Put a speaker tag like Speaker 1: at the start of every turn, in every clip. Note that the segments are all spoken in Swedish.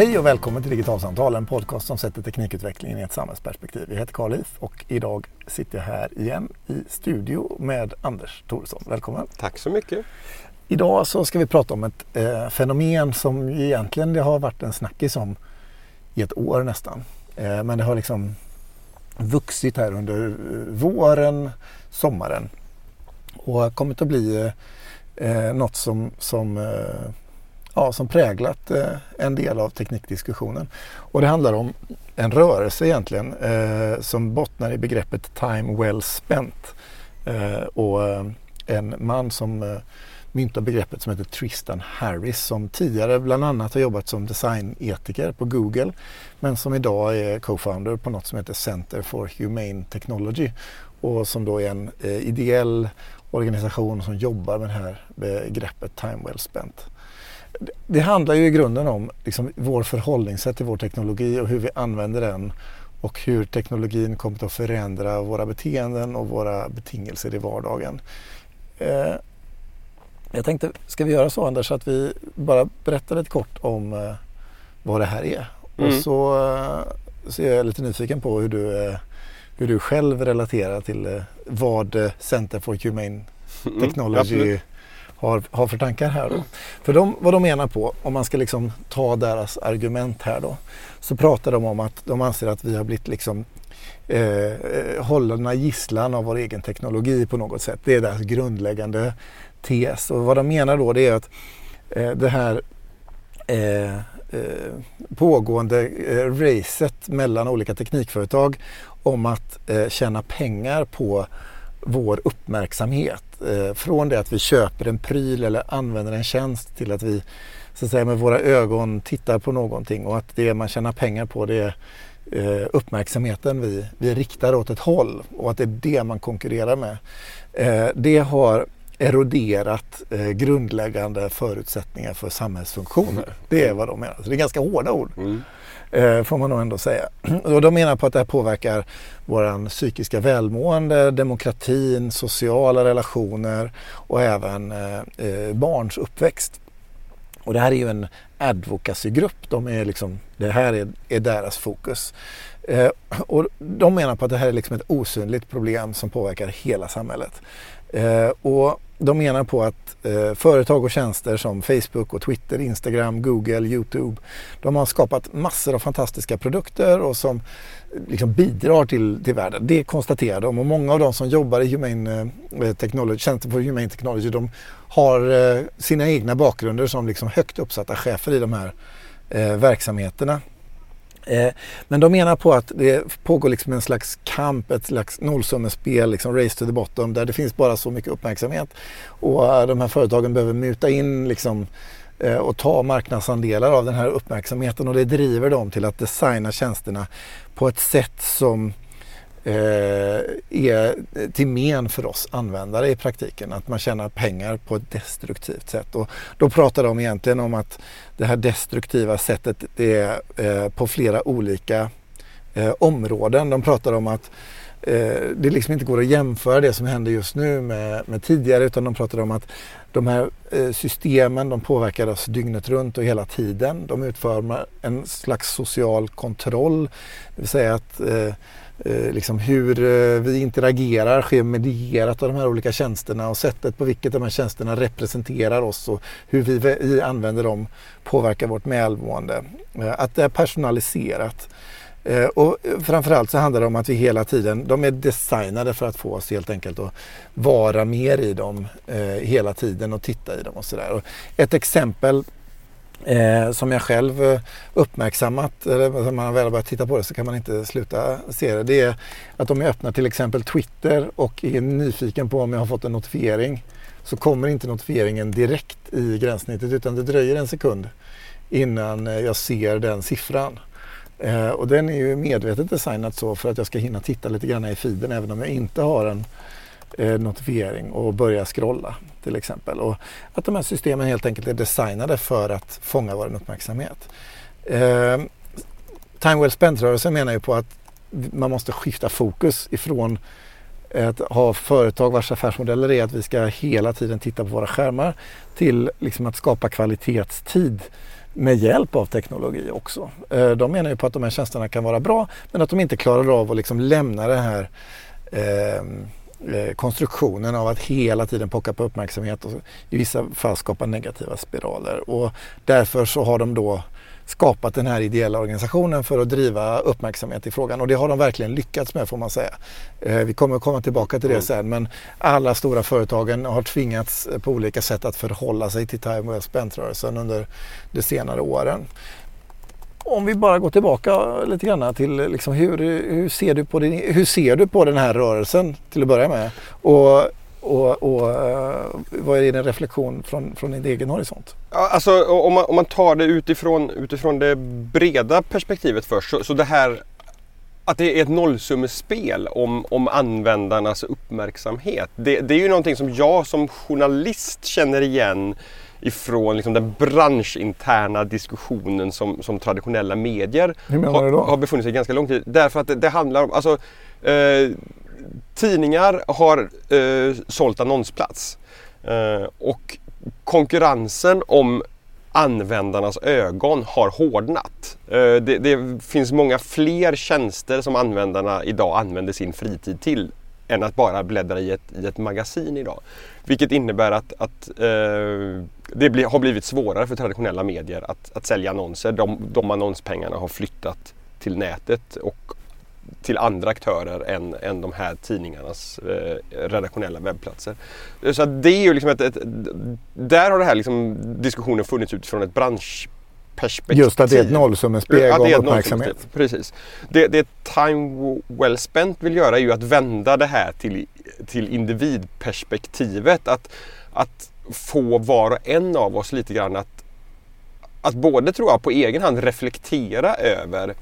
Speaker 1: Hej och välkommen till Digitalsamtal, en podcast som sätter teknikutvecklingen i ett samhällsperspektiv. Jag heter Karl If och idag sitter jag här igen i studio med Anders Thoresson. Välkommen!
Speaker 2: Tack så mycket!
Speaker 1: Idag så ska vi prata om ett eh, fenomen som egentligen det har varit en snackis om i ett år nästan. Eh, men det har liksom vuxit här under våren, sommaren och kommit att bli eh, något som, som eh, ja, som präglat eh, en del av teknikdiskussionen. Och det handlar om en rörelse egentligen eh, som bottnar i begreppet time well spent. Eh, och eh, en man som eh, myntar begreppet som heter Tristan Harris som tidigare bland annat har jobbat som designetiker på Google men som idag är co-founder på något som heter Center for Humane Technology och som då är en eh, ideell organisation som jobbar med det här begreppet time well spent det handlar ju i grunden om liksom, vår förhållningssätt till vår teknologi och hur vi använder den och hur teknologin kommer att förändra våra beteenden och våra betingelser i vardagen. Eh, jag tänkte, ska vi göra så Anders att vi bara berättar lite kort om eh, vad det här är? Mm. Och så, eh, så är jag lite nyfiken på hur du, eh, hur du själv relaterar till vad Center for Humane mm, Technology mm, har, har för tankar här. Då. För de, vad de menar på, om man ska liksom ta deras argument här då, så pratar de om att de anser att vi har blivit liksom eh, hållna gisslan av vår egen teknologi på något sätt. Det är deras grundläggande tes. Och vad de menar då det är att eh, det här eh, eh pågående eh, racet mellan olika teknikföretag om att eh, tjäna pengar på vår uppmärksamhet. Eh, från det att vi köper en pryl eller använder en tjänst till att vi så att säga, med våra ögon tittar på någonting och att det man tjänar pengar på det är eh, uppmärksamheten vi, vi riktar åt ett håll och att det är det man konkurrerar med. Eh, det har eroderat grundläggande förutsättningar för samhällsfunktioner. Det är vad de menar. Så det är ganska hårda ord. Mm Eh, får man nog ändå säga. Och de menar på att det här påverkar vår psykiska välmående, demokratin, sociala relationer och även eh, eh, barns uppväxt. Och det här är ju en advocacygrupp. De är liksom, det här är, är deras fokus. Eh, och de menar på att det här är liksom ett osynligt problem som påverkar hela samhället. Eh, och de menar på att eh, företag och tjänster som Facebook och Twitter, Instagram, Google, Youtube. De har skapat massor av fantastiska produkter och som eh, liksom bidrar till, till världen. Det konstaterar de och många av de som jobbar i Humane eh, Technology, tjänster för Humane Technology de har eh, sina egna bakgrunder som liksom högt uppsatta chefer i de här eh, verksamheterna. Eh, men de menar på att det pågår liksom en slags kamp, ett slags nollsummespel, liksom race to the bottom, där det finns bara så mycket uppmärksamhet. Och eh, de här företagen behöver muta in liksom, eh, och ta marknadsandelar av den här uppmärksamheten och det driver dem till att designa tjänsterna på ett sätt som Eh, är till men för oss användare i praktiken. Att man tjänar pengar på ett destruktivt sätt. Och då pratar de egentligen om att det här destruktiva sättet det är eh, på flera olika eh, områden. De pratar om att det liksom inte går att jämföra det som händer just nu med, med tidigare utan de pratar om att de här systemen de påverkar oss dygnet runt och hela tiden. De utför en slags social kontroll. Det vill säga att eh, liksom hur eh, vi interagerar sker medierat av de här olika tjänsterna och sättet på vilket de här tjänsterna representerar oss och hur vi använder dem påverkar vårt välmående. Eh, att det är personaliserat. Eh, och framförallt så handlar det om att vi hela tiden, de är designade för att få oss helt enkelt att vara mer i dem eh, hela tiden och titta i dem och sådär. Ett exempel Eh, som jag själv eh, uppmärksammat, eller när man väl har börjat titta på det så kan man inte sluta se det. Det är att om jag öppnar till exempel Twitter och är nyfiken på om jag har fått en notifiering så kommer inte notifieringen direkt i gränssnittet utan det dröjer en sekund innan eh, jag ser den siffran. Eh, och den är ju medvetet designat så för att jag ska hinna titta lite grann i feeden även om jag inte har en eh, notifiering och börja scrolla till exempel. Och att de här systemen helt enkelt är designade för att fånga vår uppmärksamhet. Eh, Time Well Spent-rörelsen menar ju på att man måste skifta fokus ifrån att ha företag vars affärsmodeller är att vi ska hela tiden titta på våra skärmar till liksom att skapa kvalitetstid med hjälp av teknologi också. Ehm, de menar ju på att de här tjänsterna kan vara bra men att de inte klarar av att liksom lämna det här eh, Eh, konstruktionen av att hela tiden pocka på uppmärksamhet och i vissa fall skapa negativa spiraler. Och därför så har de då skapat den här ideella organisationen för att driva uppmärksamhet i frågan och det har de verkligen lyckats med får man säga. Eh, vi kommer att komma tillbaka till det mm. sen men alla stora företagen har tvingats på olika sätt att förhålla sig till Time Well Spent-rörelsen under de senare åren om vi bara går tillbaka lite grann till liksom hur, hur, ser du på din, hur ser du på den här rörelsen till att börja med? Och, och, och eh, vad är din reflektion från, från din egen horisont?
Speaker 2: Alltså om man, om man tar det utifrån, utifrån det breda perspektivet först. Så, så det här att det är ett nollsummespel om, om användarnas uppmärksamhet. Det, det är ju någonting som jag som journalist känner igen ifrån liksom den branschinterna diskussionen som, som traditionella medier
Speaker 1: har,
Speaker 2: har, befunnit sig ganska lång tid. Därför att det, det handlar om, alltså eh, tidningar har eh, sålt annonsplats eh, och konkurrensen om användarnas ögon har hårdnat. Eh, det, det, finns många fler tjänster som användarna idag använder sin fritid till än att bara bläddra i ett, i ett magasin idag. Vilket innebär att, att eh, det bli, har blivit svårare för traditionella medier att, att sälja annonser. De, de annonspengarna har flyttat till nätet och till andra aktörer än, än de här tidningarnas eh, redaktionella webbplatser. Så det är ju liksom ett, ett, där har den här liksom diskussionen funnits utifrån ett branschperspektiv.
Speaker 1: Just att det är ett nollsummespel om uppmärksamhet.
Speaker 2: Precis. Det, det Time Well Spent vill göra är ju att vända det här till, till individperspektivet. Att, att få var och en av oss lite grann att, att både tror jag på egen hand reflektera över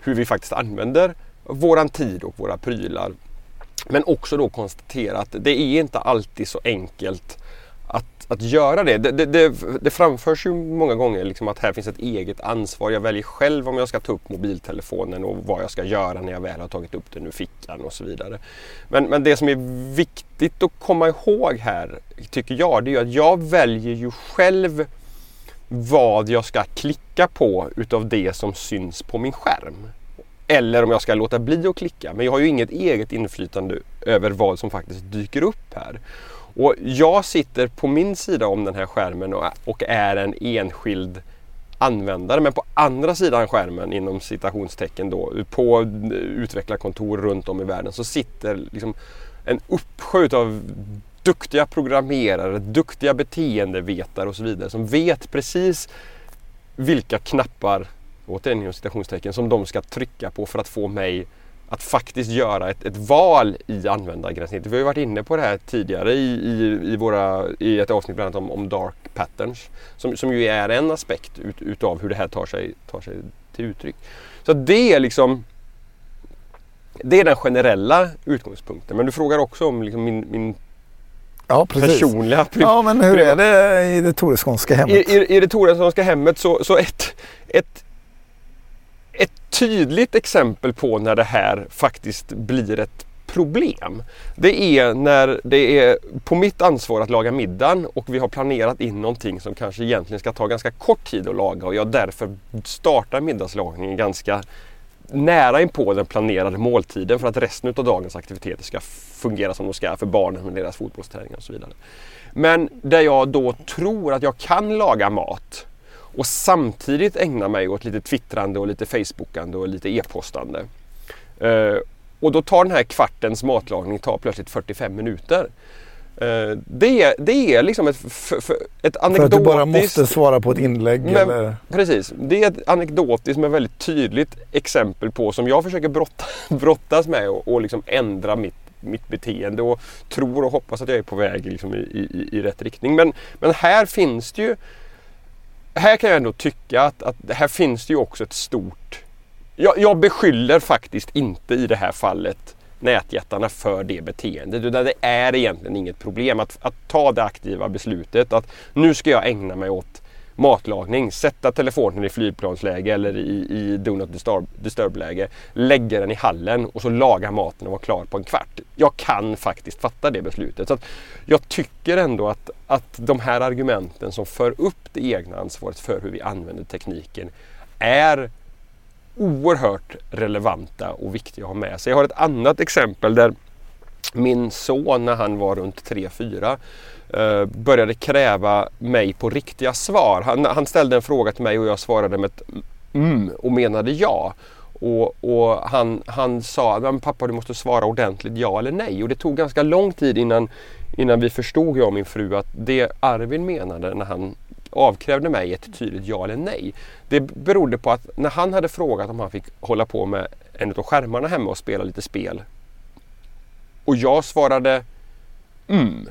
Speaker 2: hur vi faktiskt använder våran tid och våra prylar. Men också då konstatera att det är inte alltid så enkelt att, att göra det. Det, det, det, det framförs ju många gånger liksom att här finns ett eget ansvar. Jag väljer själv om jag ska ta upp mobiltelefonen och vad jag ska göra när jag väl har tagit upp den ur fickan och så vidare. Men, men det som är viktigt att komma ihåg här tycker jag, det är att jag väljer ju själv vad jag ska klicka på utav det som syns på min skärm. Eller om jag ska låta bli att klicka. Men jag har ju inget eget inflytande över vad som faktiskt dyker upp här. Och jag sitter på min sida om den här skärmen och är en enskild användare. Men på andra sidan skärmen inom citationstecken då på utvecklarkontor runt om i världen så sitter liksom en uppsjö av duktiga programmerare, duktiga beteendevetare och så vidare som vet precis vilka knappar, återigen inom citationstecken, som de ska trycka på för att få mig att faktiskt göra ett, ett val i användargränssnittet. Vi har ju varit inne på det här tidigare i, i, i, våra, i ett avsnitt bland annat om, om dark patterns. Som, som ju är en aspekt ut, utav hur det här tar sig, tar sig till uttryck. Så det är liksom det är den generella utgångspunkten. Men du frågar också om liksom min, min
Speaker 1: ja,
Speaker 2: personliga...
Speaker 1: Ja, men hur är det i det Toreskånska hemmet?
Speaker 2: I, i, i det Toreskånska hemmet så, så ett, ett ett tydligt exempel på när det här faktiskt blir ett problem. Det är när det är på mitt ansvar att laga middagen och vi har planerat in någonting som kanske egentligen ska ta ganska kort tid att laga och jag därför startar middagslagningen ganska nära inpå den planerade måltiden för att resten av dagens aktiviteter ska fungera som de ska för barnen med deras fotbollsträningar och så vidare. Men där jag då tror att jag kan laga mat och samtidigt ägna mig åt lite twittrande och lite facebookande och lite e-postande. Uh, och då tar den här kvartens matlagning tar plötsligt 45 minuter. Uh, det, är, det är liksom ett, för, för, ett anekdotiskt... För att
Speaker 1: du bara måste svara på ett inlägg? Men, eller?
Speaker 2: Precis. Det är ett anekdotiskt men väldigt tydligt exempel på som jag försöker brotta, brottas med och, och liksom ändra mitt mitt beteende och tror och hoppas att jag är på väg liksom i, i, i rätt riktning. Men, men här finns det ju här kan jag ändå tycka att, att här finns det ju också ett stort... Jag, jag beskyller faktiskt inte i det här fallet nätjättarna för det beteendet. Utan det är egentligen inget problem att, att ta det aktiva beslutet att nu ska jag ägna mig åt matlagning. Sätta telefonen i flygplansläge eller i, i do not Disturb-läge, Lägga den i hallen och så laga maten och vara klar på en kvart. Jag kan faktiskt fatta det beslutet. Så att jag tycker ändå att, att de här argumenten som för upp det egna ansvaret för hur vi använder tekniken är oerhört relevanta och viktiga att ha med sig. Jag har ett annat exempel där min son när han var runt 3-4 Eh, började kräva mig på riktiga svar. Han, han, ställde en fråga till mig och jag svarade med ett mm och menade ja. Och, och han, han sa men pappa du måste svara ordentligt ja eller nej. Och det tog ganska lång tid innan, innan vi förstod jag och min fru att det Arvin menade när han avkrävde mig ett tydligt ja eller nej. Det berodde på att när han hade frågat om han fick hålla på med en av skärmarna hemma och spela lite spel och jag svarade mm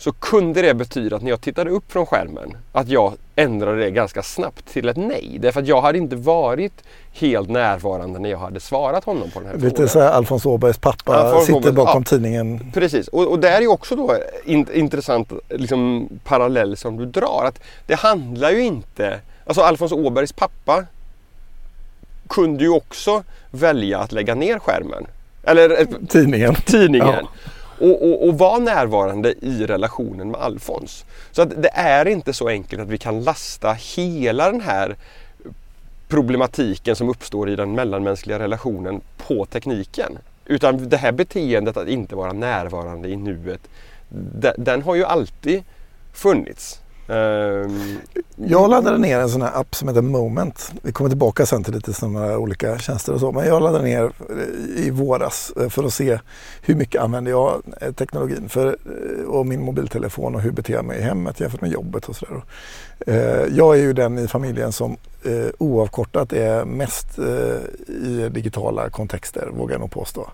Speaker 2: så kunde det betyda att när jag tittade upp från skärmen att jag ändrade det ganska snabbt till ett nej. Därför att jag hade inte varit helt närvarande när jag hade svarat honom på den här
Speaker 1: Lite
Speaker 2: frågan.
Speaker 1: Lite så här Alfons Åbergs pappa Alfons sitter Åberg, bakom ja, tidningen.
Speaker 2: Precis och, och där är också då in, intressant liksom, parallell som du drar. Att det handlar ju inte, alltså Alfons Åbergs pappa kunde ju också välja att lägga ner skärmen. Eller
Speaker 1: tidningen.
Speaker 2: tidningen. Ja och, och, och vara närvarande i relationen med Alfons. Så att det är inte så enkelt att vi kan lasta hela den här problematiken som uppstår i den mellanmänskliga relationen på tekniken. Utan det här beteendet att inte vara närvarande i nuet, den har ju alltid funnits.
Speaker 1: Um, jag laddade ner en sån här app som heter Moment. Vi kommer tillbaka sen till lite sådana olika tjänster och så. Men jag laddade ner eh, i våras eh, för att se hur mycket använder jag eh, teknologin för, och min mobiltelefon och hur beter jag mig i hemmet jämfört med jobbet och sådär. Jag är ju den i familjen som oavkortat är mest i digitala kontexter, vågar jag nog påstå.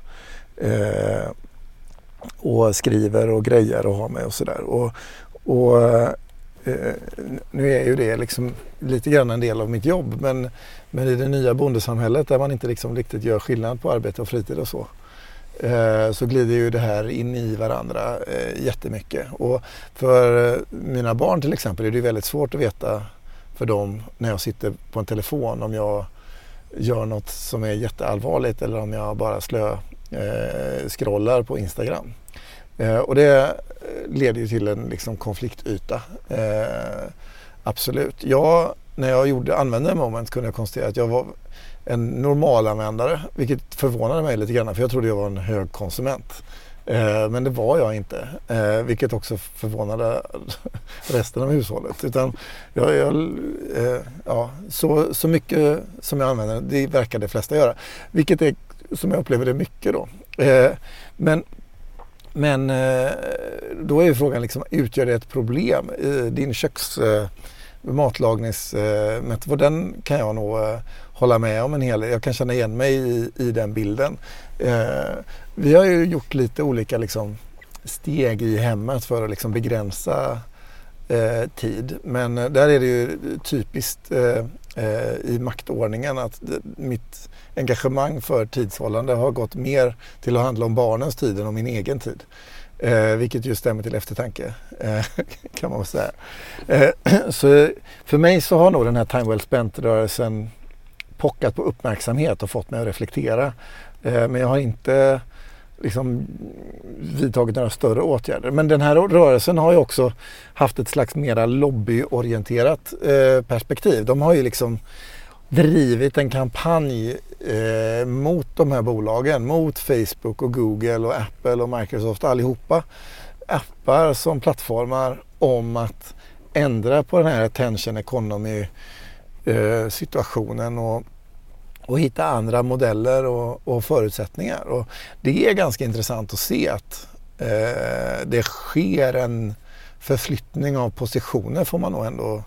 Speaker 1: Och skriver och grejer och har mig och sådär. Och, och Eh, nu är ju det liksom lite grann en del av mitt jobb men, men i det nya bondesamhället där man inte liksom riktigt gör skillnad på arbete och fritid och så eh, så glider ju det här in i varandra eh, jättemycket. Och för mina barn till exempel är det väldigt svårt att veta för dem när jag sitter på en telefon om jag gör något som är jätteallvarligt eller om jag bara slö eh, scrollar på Instagram. Eh, och det leder ju till en liksom, konfliktyta. Eh, absolut. Jag, när jag gjorde, använde Moment kunde jag konstatera att jag var en normalanvändare, vilket förvånade mig lite grann för jag trodde jag var en hög konsument. Eh, men det var jag inte, eh, vilket också förvånade resten av hushållet. Utan jag, jag eh, ja, så, så mycket som jag använder, det verkar de flesta göra. Vilket är, som jag upplever det, mycket då. Eh, men men eh, då är ju frågan, liksom, utgör det ett problem? Din köks eh, matlagningsmetod, den kan jag nog eh, hålla med om en hel del. Jag kan känna igen mig i, i den bilden. Vi har ju gjort lite olika liksom, steg i hemmet för att liksom, begränsa eh, tid. Men där är det ju typiskt eh, Eh, i maktordningen att mitt engagemang för tidshållande har gått mer till att handla om barnens tid än om min egen tid. Eh, vilket ju stämmer till eftertanke eh, kan man väl säga. Eh, så för mig så har nog den här Time Well Spent-rörelsen pockat på uppmärksamhet och fått mig att reflektera. Eh, men jag har inte liksom vidtagit några större åtgärder. Men den här rörelsen har ju också haft ett slags mera lobbyorienterat eh, perspektiv. De har ju liksom drivit en kampanj eh, mot de här bolagen, mot Facebook och Google och Apple och Microsoft allihopa. Appar som plattformar om att ändra på den här attention economy eh, situationen och, och hitta andra modeller och, och, förutsättningar. Och det är ganska intressant att se att eh, det sker en förflyttning av positioner får man nog ändå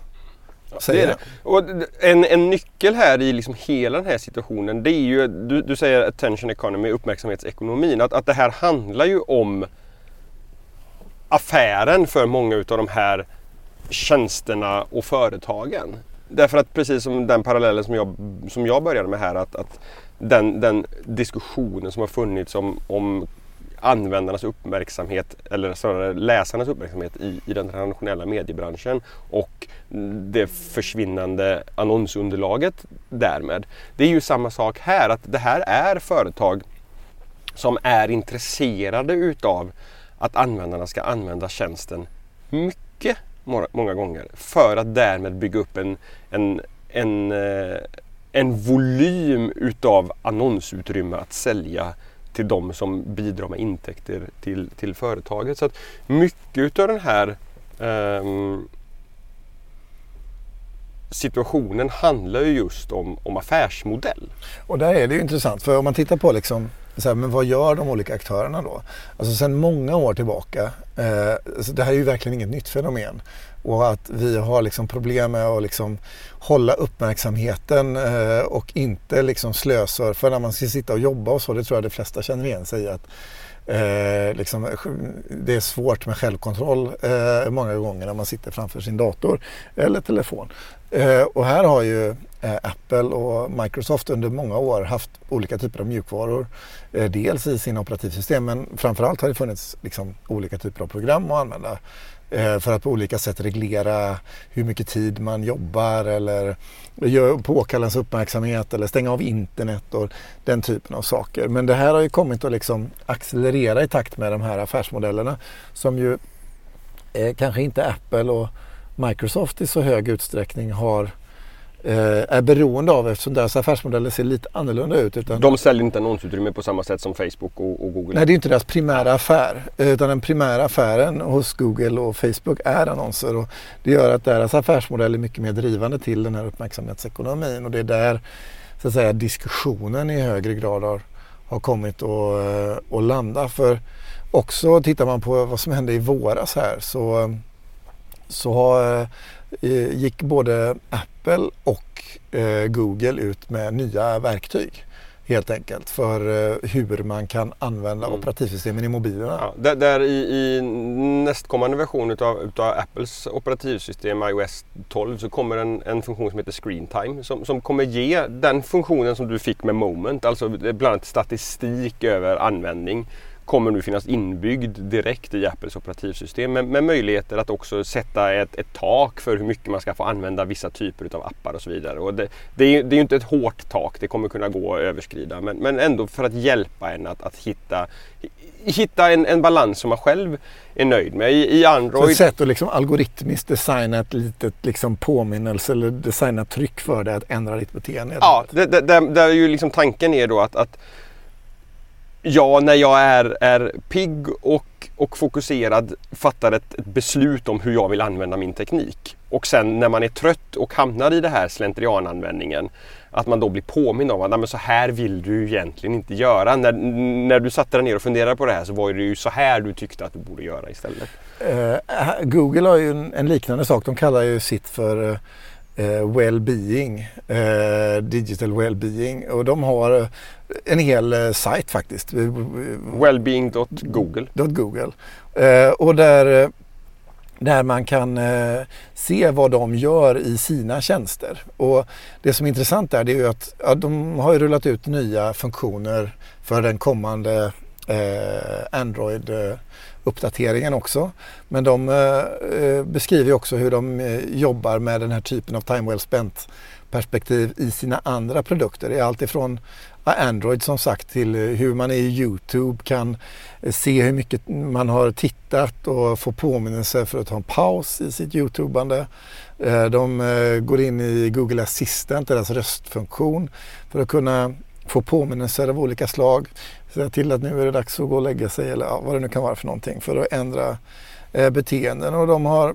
Speaker 1: Säger det.
Speaker 2: Och en, en nyckel här i liksom hela den här situationen det är ju, du, du säger attention economy, uppmärksamhetsekonomin. Att, att det här handlar ju om affären för många utav de här tjänsterna och företagen. Därför att precis som den parallellen som jag, som jag började med här att, att den, den diskussionen som har funnits om, om användarnas uppmärksamhet eller snarare läsarnas uppmärksamhet i, i den traditionella mediebranschen och det försvinnande annonsunderlaget därmed. Det är ju samma sak här att det här är företag som är intresserade utav att användarna ska använda tjänsten mycket många gånger för att därmed bygga upp en, en, en, eh, en volym utav annonsutrymme att sälja till de som bidrar med intäkter till, till företaget. Så att mycket utav den här um, situationen handlar ju just om, om affärsmodell.
Speaker 1: Och där är det ju intressant för om man tittar på liksom så här, men vad gör de olika aktörerna då? Alltså sedan många år tillbaka, eh, så det här är ju verkligen inget nytt fenomen. Och att vi har liksom problem med att liksom hålla uppmärksamheten eh, och inte liksom slösar. För när man ska sitta och jobba och så, det tror jag de flesta känner igen sig i. Att, eh, liksom, det är svårt med självkontroll eh, många gånger när man sitter framför sin dator eller telefon. Eh, och här har ju eh, Apple och Microsoft under många år haft olika typer av mjukvaror. Eh, dels i sina operativsystem men framförallt har det funnits liksom, olika typer av program att använda för att på olika sätt reglera hur mycket tid man jobbar eller påkalla ens uppmärksamhet eller stänga av internet och den typen av saker. Men det här har ju kommit att liksom accelerera i takt med de här affärsmodellerna som ju eh, kanske inte Apple och Microsoft i så hög utsträckning har eh, är beroende av eftersom deras affärsmodeller ser lite annorlunda ut.
Speaker 2: Utan de säljer inte annonsutrymme på samma sätt som Facebook och, och, Google?
Speaker 1: Nej, det är inte deras primära affär. Utan den primära affären hos Google och Facebook är annonser. Och det gör att deras affärsmodell är mycket mer drivande till den här uppmärksamhetsekonomin. Och det är där så att säga, diskussionen i högre grad har, har kommit att, att landa. För också tittar man på vad som hände i våras här så så eh, gick både Apple och eh, Google ut med nya verktyg helt enkelt för eh, hur man kan använda mm. operativsystemen i mobilerna.
Speaker 2: Ja, där, där i, i, nästkommande version utav, utav, Apples operativsystem iOS 12 så kommer en, en funktion som heter Screen Time som, som kommer ge den funktionen som du fick med Moment, alltså bland annat statistik över användning kommer nu finnas inbyggd direkt i Apples operativsystem med, med möjligheter att också sätta ett, ett, tak för hur mycket man ska få använda vissa typer av appar och så vidare. Och det, det är, det är inte ett hårt tak, det kommer kunna gå att överskrida men, men ändå för att hjälpa en att, att hitta, hitta en, en, balans som man själv är nöjd med. I, i Android... Så
Speaker 1: ett sätt att liksom algoritmiskt designa ett litet liksom påminnelse eller designa tryck för dig att ändra ditt beteende.
Speaker 2: Ja, det, det, där, där ju liksom tanken är då att, att Ja, när jag är, är pigg och, och fokuserad fattar ett, ett, beslut om hur jag vill använda min teknik. Och sen när man är trött och hamnar i det här slentriananvändningen att man då blir påminn om att men så här vill du egentligen inte göra. När, när du satte dig ner och funderade på det här så var det ju så här du tyckte att du borde göra istället.
Speaker 1: Uh, Google har ju en, en, liknande sak. De kallar ju sitt för eh, uh, well-being, uh, digital well-being. Och de har en hel eh, sajt faktiskt.
Speaker 2: Wellbeing.google.
Speaker 1: Google. Eh, och där, eh, där man kan eh, se vad de gör i sina tjänster. Och det som är intressant där det är ju att ja, de har rullat ut nya funktioner för den kommande eh, uppdateringen också. Men de eh, eh beskriver också hur de eh, jobbar med den här typen av time well spent perspektiv i sina andra produkter. Det är alltifrån Android som sagt till eh, hur man i Youtube kan se hur mycket man har tittat och få påminnelser för att ta en paus i sitt Youtubande. De går in i Google Assistant, deras röstfunktion, för att kunna få påminnelser av olika slag. Säga till att nu är det dags att gå och lägga sig eller vad det nu kan vara för någonting för att ändra beteenden. Och de har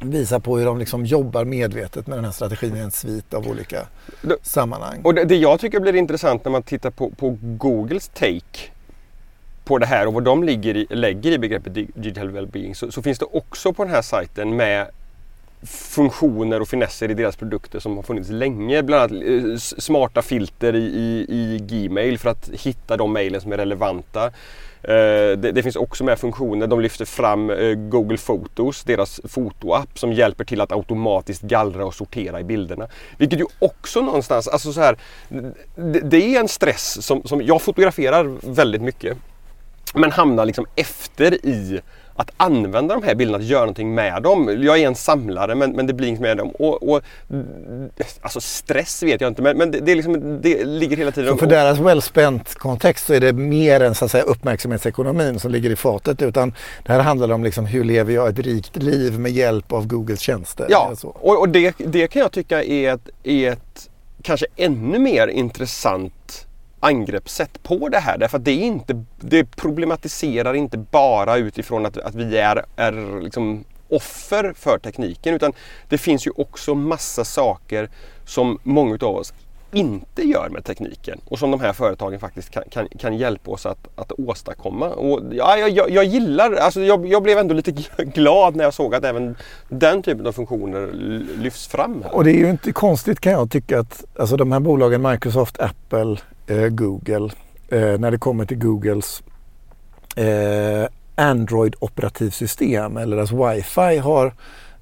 Speaker 1: visar på hur de liksom jobbar medvetet med den här strategin i en svit av olika det, sammanhang.
Speaker 2: Och det, det, jag tycker blir intressant när man tittar på, på Googles take på det här och vad de ligger i, lägger i begreppet digital well-being så, så, finns det också på den här sajten med funktioner och finesser i deras produkter som har funnits länge. Bland annat eh, smarta filter i, i, i Gmail för att hitta de mejlen som är relevanta. Eh, det, det, finns också med funktioner. De lyfter fram eh, Google Photos, deras fotoapp som hjälper till att automatiskt gallra och sortera i bilderna. Vilket ju också någonstans, alltså så här, det, det är en stress som, som jag fotograferar väldigt mycket. men hamnar liksom efter i att använda de här bilderna, att göra någonting med dem. Jag är en samlare men, men det blir inget med dem. Och, och, alltså stress vet jag inte men, men det, det, är liksom, det ligger hela tiden.
Speaker 1: Så för deras well-spent kontext så är det mer än så att säga, uppmärksamhetsekonomin som ligger i fatet utan det här handlar om liksom, hur lever jag ett rikt liv med hjälp av Googles tjänster.
Speaker 2: Ja, och, och det, det kan jag tycka är ett, är ett kanske ännu mer intressant angreppssätt på det här. Därför att det, är inte, det problematiserar inte bara utifrån att, att vi är, är liksom offer för tekniken utan det finns ju också massa saker som många av oss inte gör med tekniken och som de här företagen faktiskt kan, kan, kan hjälpa oss att, att åstadkomma. Och ja, jag, jag gillar, alltså jag, jag, blev ändå lite glad när jag såg att även den typen av funktioner lyfts fram. Här.
Speaker 1: Och det är ju inte konstigt kan jag tycka att alltså de här bolagen Microsoft, Apple, Eh, Google, eh, när det kommer till Googles eh, Android operativsystem eller deras wifi har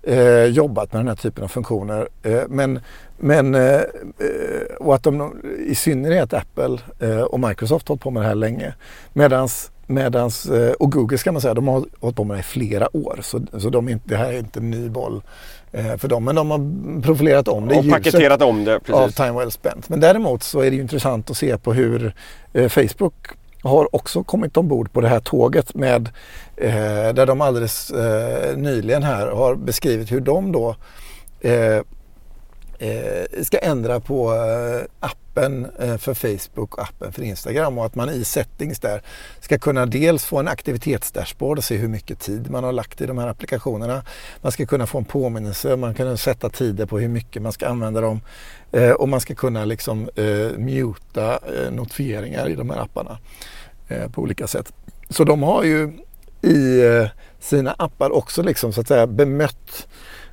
Speaker 1: eh, jobbat med den här typen av funktioner. Eh, men, men eh, eh, och att de i synnerhet Apple eh, och Microsoft har hållit på med det här länge. Medans, medans, eh, och Google ska man säga, de har hållit på med det i flera år. Så, så de inte, det här är inte en ny boll eh, för dem. Men de har profilerat om det
Speaker 2: Och paketerat om det.
Speaker 1: Precis. Av time well spent. Men däremot så är det intressant att se på hur Facebook har också kommit ombord på det här tåget med eh, där de alldeles eh, nyligen här har beskrivit hur de då eh, eh ska ändra på eh, appen eh, för Facebook och appen för Instagram och att man i settings där ska kunna dels få en aktivitetsdashboard och se hur mycket tid man har lagt i de här applikationerna. Man ska kunna få en påminnelse, man kan sätta tider på hur mycket man ska använda dem eh, och man ska kunna liksom eh, muta eh, notifieringar i de här apparna. Eh, på olika sätt. Så de har ju i sina appar också liksom så att säga bemött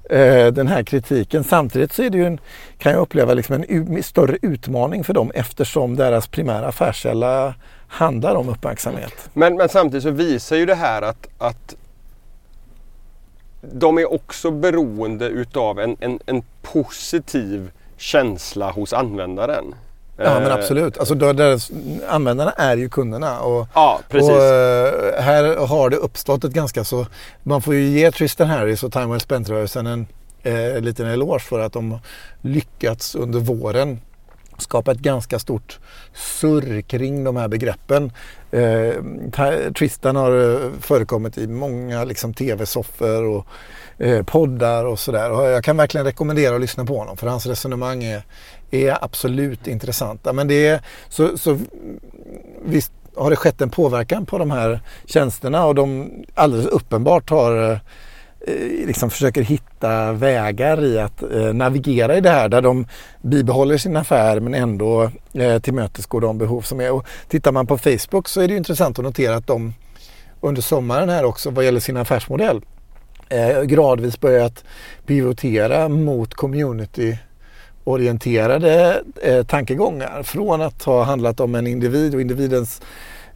Speaker 1: Eh, den här kritiken. Samtidigt så är det ju en, kan jag uppleva liksom en större utmaning för dem eftersom deras primära affärskälla handlar om uppmärksamhet.
Speaker 2: Men, men samtidigt så visar ju det här att, att de är också beroende utav en, en, en positiv känsla hos användaren.
Speaker 1: Ja men eh, absolut. Alltså, deras, användarna är ju kunderna. Och,
Speaker 2: ja, precis. Och,
Speaker 1: eh, här har det uppstått ett ganska så... Man får ju ge Tristan Harris och Time Well Spent-rörelsen en eh, liten eloge för att de lyckats under våren skapa ett ganska stort surr kring de här begreppen. Eh, Tristan har eh, förekommit i många liksom, tv-soffor och eh, poddar och sådär. Jag kan verkligen rekommendera att lyssna på honom för hans resonemang är, är absolut intressanta. Men det är så, så visst har det skett en påverkan på de här tjänsterna och de alldeles uppenbart har eh, liksom försöker hitta vägar i att eh, navigera i det här där de bibehåller sin affär men ändå eh, tillmötesgår de behov som är. Och tittar man på Facebook så är det intressant att notera att de under sommaren här också vad gäller sin affärsmodell Eh, gradvis börjat pivotera mot community orienterade eh, tankegångar. Från att ha handlat om en individ och individens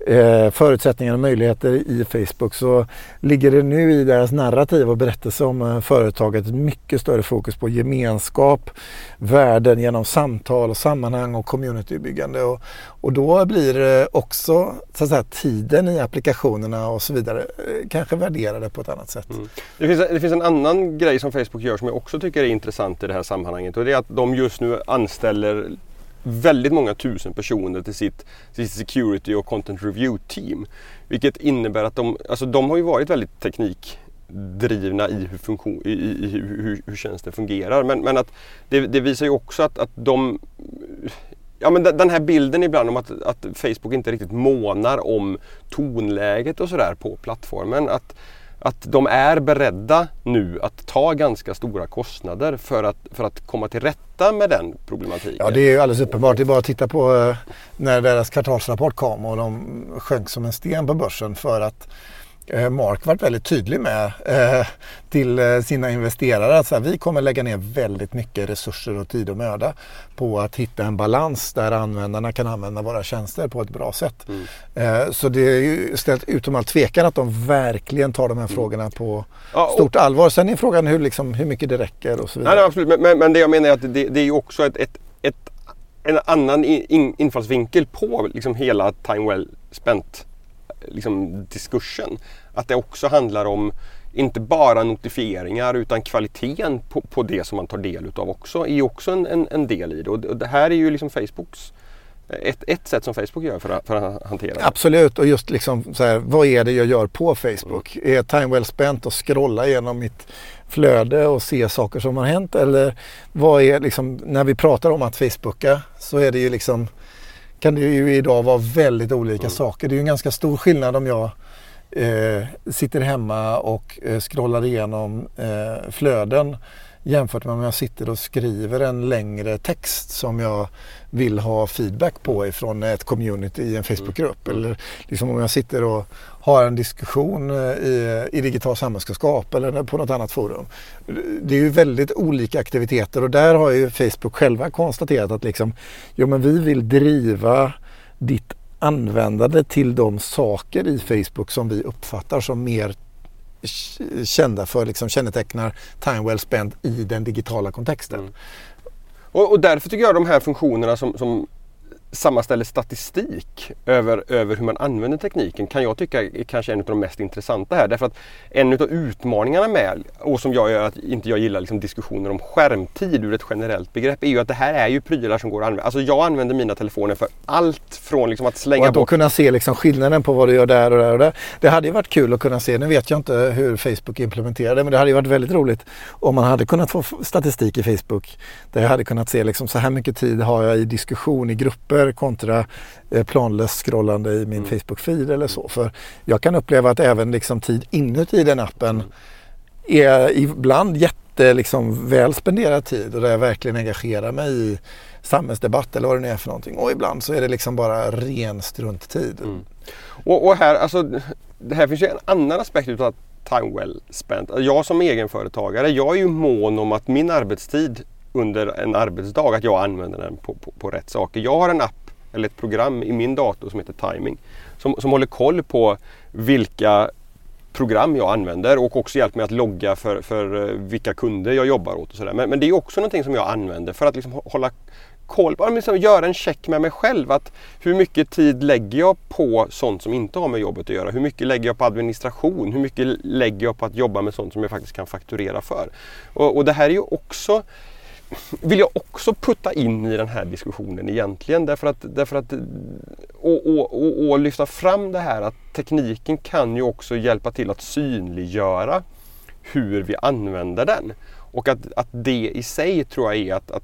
Speaker 1: eh, förutsättningar och möjligheter i Facebook så ligger det nu i deras narrativ och berättelse om eh, företaget ett mycket större fokus på gemenskap, värden genom samtal och sammanhang och communitybyggande. Och, och då blir också så att säga, tiden i applikationerna och så vidare eh, kanske värderade på ett annat sätt. Mm.
Speaker 2: Det, finns, det finns en annan grej som Facebook gör som jag också tycker är intressant i det här sammanhanget och det är att de just nu anställer väldigt många tusen personer till sitt, sitt security och content review team. Vilket innebär att de, alltså de har ju varit väldigt teknikdrivna i hur, funktion, i, i hur, hur tjänsten fungerar. Men, men att det, det, visar ju också att, att de Ja men den här bilden ibland om att, att Facebook inte riktigt månar om tonläget och sådär på plattformen. Att, att de är beredda nu att ta ganska stora kostnader för att, för att komma till rätta med den problematiken.
Speaker 1: Ja det är ju alldeles uppenbart. Det är bara att titta på eh, när deras kvartalsrapport kom och de sjönk som en sten på börsen för att Mark varit väldigt tydlig med eh, till eh, sina investerare att så här, vi kommer lägga ner väldigt mycket resurser och tid och möda på att hitta en balans där användarna kan använda våra tjänster på ett bra sätt. Mm. Eh, så det är ju ställt utom all tvekan att de verkligen tar de här mm. frågorna på ja, stort allvar. Sen är frågan hur, liksom, hur mycket det räcker och så vidare.
Speaker 2: Nej, absolut. Men, men, det jag menar är att det, det är också ett, ett, ett en annan in, infallsvinkel på liksom hela Time Well Spent liksom, diskursen. Att det också handlar om inte bara notifieringar utan kvaliteten på, på det som man tar del utav också är också en, en, en del i det. Och det här är ju liksom Facebooks ett, ett sätt som Facebook gör för att, för att hantera det.
Speaker 1: Absolut och just liksom så här, vad är det jag gör på Facebook? Mm. Är time well spent att scrolla igenom mitt flöde och se saker som har hänt? Eller vad är liksom, när vi pratar om att Facebooka så är det ju liksom kan det ju idag vara väldigt olika mm. saker. Det är ju en ganska stor skillnad om jag eh, sitter hemma och eh, scrollar igenom eh, flöden jämfört med om jag sitter och skriver en längre text som jag vill ha feedback på ifrån ett community i en Facebookgrupp. Mm. Eller liksom om jag sitter och har en diskussion eh, i, i digital samhällskunskap eller på något annat forum. Det är ju väldigt olika aktiviteter och där har ju Facebook själva konstaterat att liksom, jo men vi vill driva ditt användande till de saker i Facebook som vi uppfattar som mer kända för, liksom kännetecknar time well spent i den digitala kontexten. Mm.
Speaker 2: Och, och, därför tycker jag de här funktionerna som, som sammanställer statistik över, över hur man använder tekniken kan jag tycka är kanske en av de mest intressanta här. Därför att en av utmaningarna med, och som jag gör att inte jag gillar liksom diskussioner om skärmtid ur ett generellt begrepp, är ju att det här är ju prylar som går att använda. Alltså jag använder mina telefoner för allt från liksom att slänga
Speaker 1: och att
Speaker 2: bort...
Speaker 1: kunna se liksom skillnaden på vad du gör där och där och där. Det hade ju varit kul att kunna se, nu vet jag inte hur Facebook implementerar det, men det hade ju varit väldigt roligt om man hade kunnat få statistik i Facebook där jag hade kunnat se liksom så här mycket tid har jag i diskussion i grupper kontra eh, planlöst scrollande i min mm. Facebook-feed eller så. För jag kan uppleva att även liksom tid inuti den appen är ibland jätte liksom, väl spenderad tid och där jag verkligen engagerar mig i samhällsdebatt eller vad det nu är för någonting. Och ibland så är det liksom bara ren strunttid. Mm.
Speaker 2: Och, och, här, alltså, det här finns ju en annan aspekt utav time well spent. Jag som egenföretagare, jag är ju mån om att min arbetstid under en arbetsdag, att jag använder den på, på, på rätt saker. Jag har en app eller ett program i min dator som heter Timing. Som, som håller koll på vilka program jag använder och också hjälper mig att logga för, för eh, vilka kunder jag jobbar åt. Och sådär. Men, men det är också någonting som jag använder för att liksom hålla koll på, liksom göra en check med mig själv. Att hur mycket tid lägger jag på sånt som inte har med jobbet att göra? Hur mycket lägger jag på administration? Hur mycket lägger jag på att jobba med sånt som jag faktiskt kan fakturera för? Och, och det här är ju också vill jag också putta in i den här diskussionen egentligen. Därför att, därför att och, och, och, och, lyfta fram det här att tekniken kan ju också hjälpa till att synliggöra hur vi använder den. Och att, att det i sig tror jag är att, att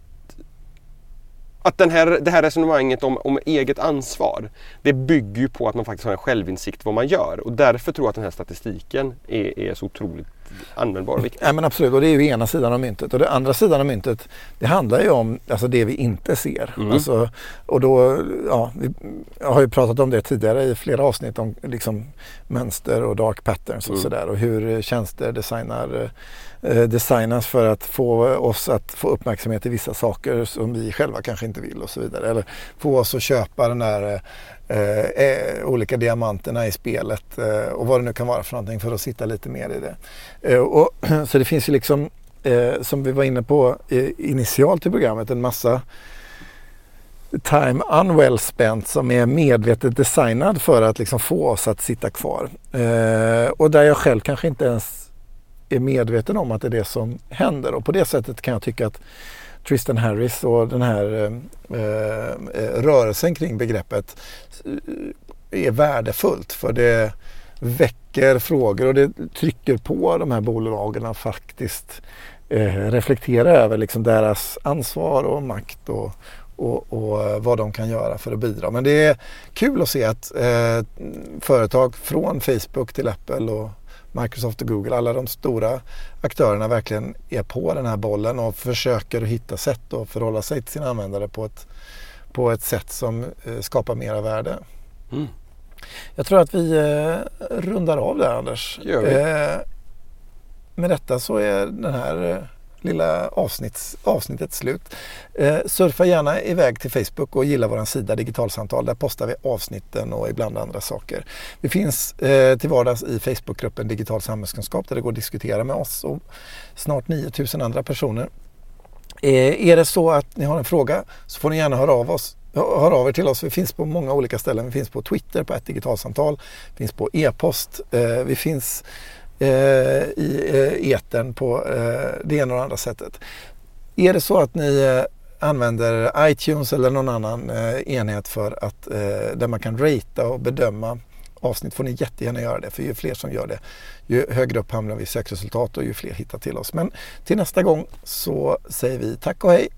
Speaker 2: att den här, det här resonemanget om, om eget ansvar, det bygger ju på att man faktiskt har en självinsikt vad man gör. Och därför tror jag att den här statistiken är, är så otroligt användbar och viktig.
Speaker 1: Ja, men absolut, och det är ju ena sidan av myntet. Och den andra sidan av myntet, det handlar ju om alltså, det vi inte ser. Mm. Alltså, och då, ja, vi har ju pratat om det tidigare i flera avsnitt om liksom, mönster och dark patterns och mm. sådär. Och hur tjänster designar Eh, designas för att få oss att få uppmärksamhet i vissa saker som vi själva kanske inte vill och så vidare. Eller få oss att köpa den där eh, eh olika diamanterna i spelet eh, och vad det nu kan vara för någonting för att sitta lite mer i det. Eh, och, så det finns ju liksom, eh, som vi var inne på eh, initialt i programmet, en massa time unwell spent som är medvetet designad för att liksom få oss att sitta kvar. och där jag själv kanske inte ens är medveten om att det är det som händer. Och på det sättet kan jag tycka att Tristan Harris och den här eh, eh rörelsen kring begreppet eh, är värdefullt. För det väcker frågor och det trycker på de här bolagen att faktiskt eh, reflektera över liksom deras ansvar och makt och, och, och, eh, vad de kan göra för att bidra. Men det är kul att se att eh, företag från Facebook till Apple och Microsoft och Google, alla de stora aktörerna verkligen är på den här bollen och försöker hitta sätt att förhålla sig till sina användare på ett, på ett sätt som eh, skapar mera värde. Mm. Jag tror att vi eh, rundar av där Anders. Eh, med detta så är den här lilla avsnitts, avsnittet slut. Eh, surfa gärna iväg till Facebook och gilla vår sida Digitalsamtal. Där postar vi avsnitten och ibland andra saker. Vi finns eh, till vardags i Facebookgruppen Digital samhällskunskap där det går att diskutera med oss och snart 9000 andra personer. Eh, är det så att ni har en fråga så får ni gärna höra av, oss, hör av er till oss. Vi finns på många olika ställen. Vi finns på Twitter på ett digitalsamtal. Vi finns på e-post. Eh, vi finns eh, i eh, etern på eh, det ena och det andra sättet. Är det så att ni eh, använder iTunes eller någon annan eh, enhet för att, eh, där man kan ratea och bedöma avsnitt får ni jättegärna göra det. För ju fler som gör det, ju högre upp hamnar vi i sökresultat och ju fler hittar till oss. Men till nästa gång så säger vi tack och hej!